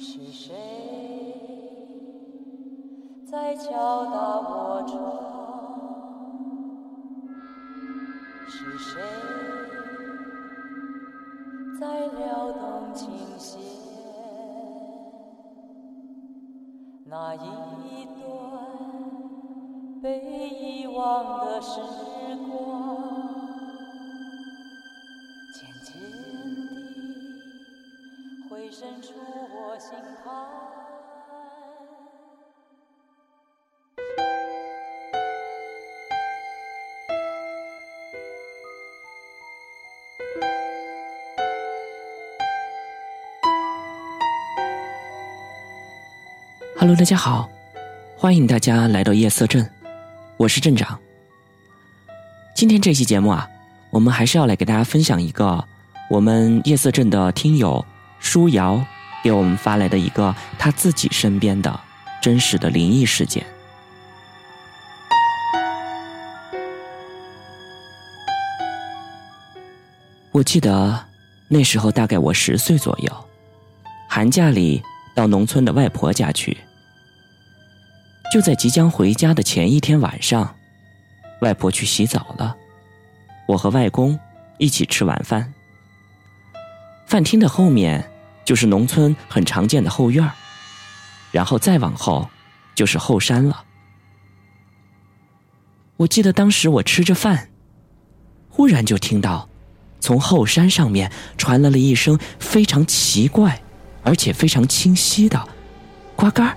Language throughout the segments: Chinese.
是谁在敲打我窗？是谁在撩动琴弦？那一段被遗忘的时地回渗出我心坎。Hello，大家好，欢迎大家来到夜色镇，我是镇长。今天这期节目啊，我们还是要来给大家分享一个我们夜色镇的听友舒瑶给我们发来的一个他自己身边的真实的灵异事件。我记得那时候大概我十岁左右，寒假里到农村的外婆家去。就在即将回家的前一天晚上，外婆去洗澡了，我和外公一起吃晚饭。饭厅的后面就是农村很常见的后院然后再往后就是后山了。我记得当时我吃着饭，忽然就听到从后山上面传来了一声非常奇怪，而且非常清晰的“呱嘎、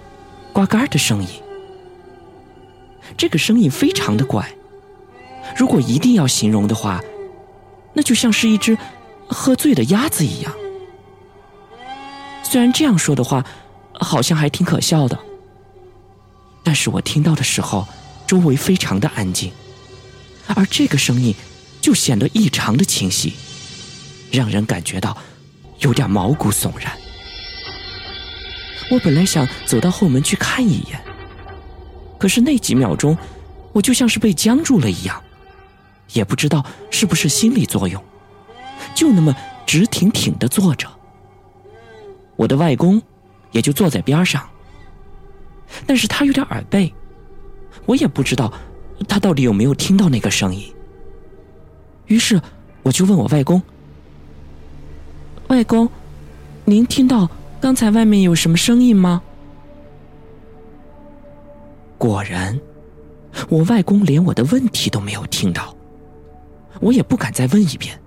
呱嘎”的声音。这个声音非常的怪，如果一定要形容的话，那就像是一只喝醉的鸭子一样。虽然这样说的话，好像还挺可笑的，但是我听到的时候，周围非常的安静，而这个声音就显得异常的清晰，让人感觉到有点毛骨悚然。我本来想走到后门去看一眼。可是那几秒钟，我就像是被僵住了一样，也不知道是不是心理作用，就那么直挺挺的坐着。我的外公也就坐在边上，但是他有点耳背，我也不知道他到底有没有听到那个声音。于是我就问我外公：“外公，您听到刚才外面有什么声音吗？”果然，我外公连我的问题都没有听到，我也不敢再问一遍，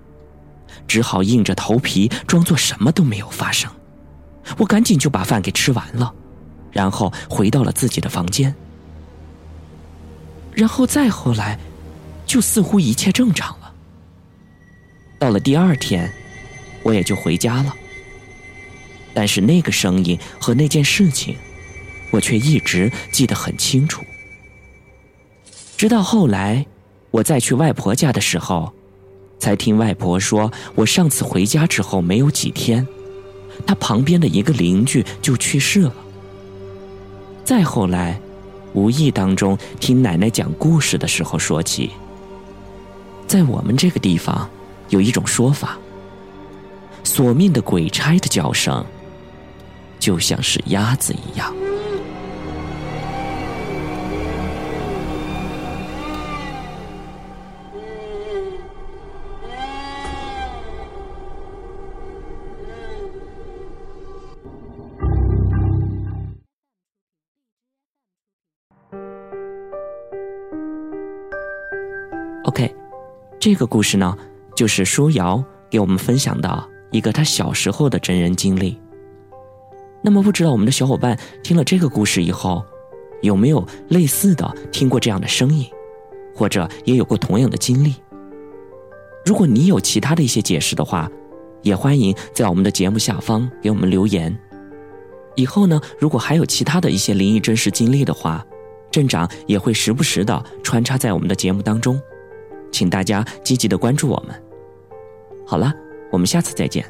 只好硬着头皮装作什么都没有发生。我赶紧就把饭给吃完了，然后回到了自己的房间。然后再后来，就似乎一切正常了。到了第二天，我也就回家了。但是那个声音和那件事情。我却一直记得很清楚，直到后来，我再去外婆家的时候，才听外婆说，我上次回家之后没有几天，他旁边的一个邻居就去世了。再后来，无意当中听奶奶讲故事的时候说起，在我们这个地方，有一种说法，索命的鬼差的叫声，就像是鸭子一样。OK，这个故事呢，就是舒瑶给我们分享的一个他小时候的真人经历。那么，不知道我们的小伙伴听了这个故事以后，有没有类似的听过这样的声音，或者也有过同样的经历？如果你有其他的一些解释的话，也欢迎在我们的节目下方给我们留言。以后呢，如果还有其他的一些灵异真实经历的话，镇长也会时不时的穿插在我们的节目当中。请大家积极的关注我们。好了，我们下次再见。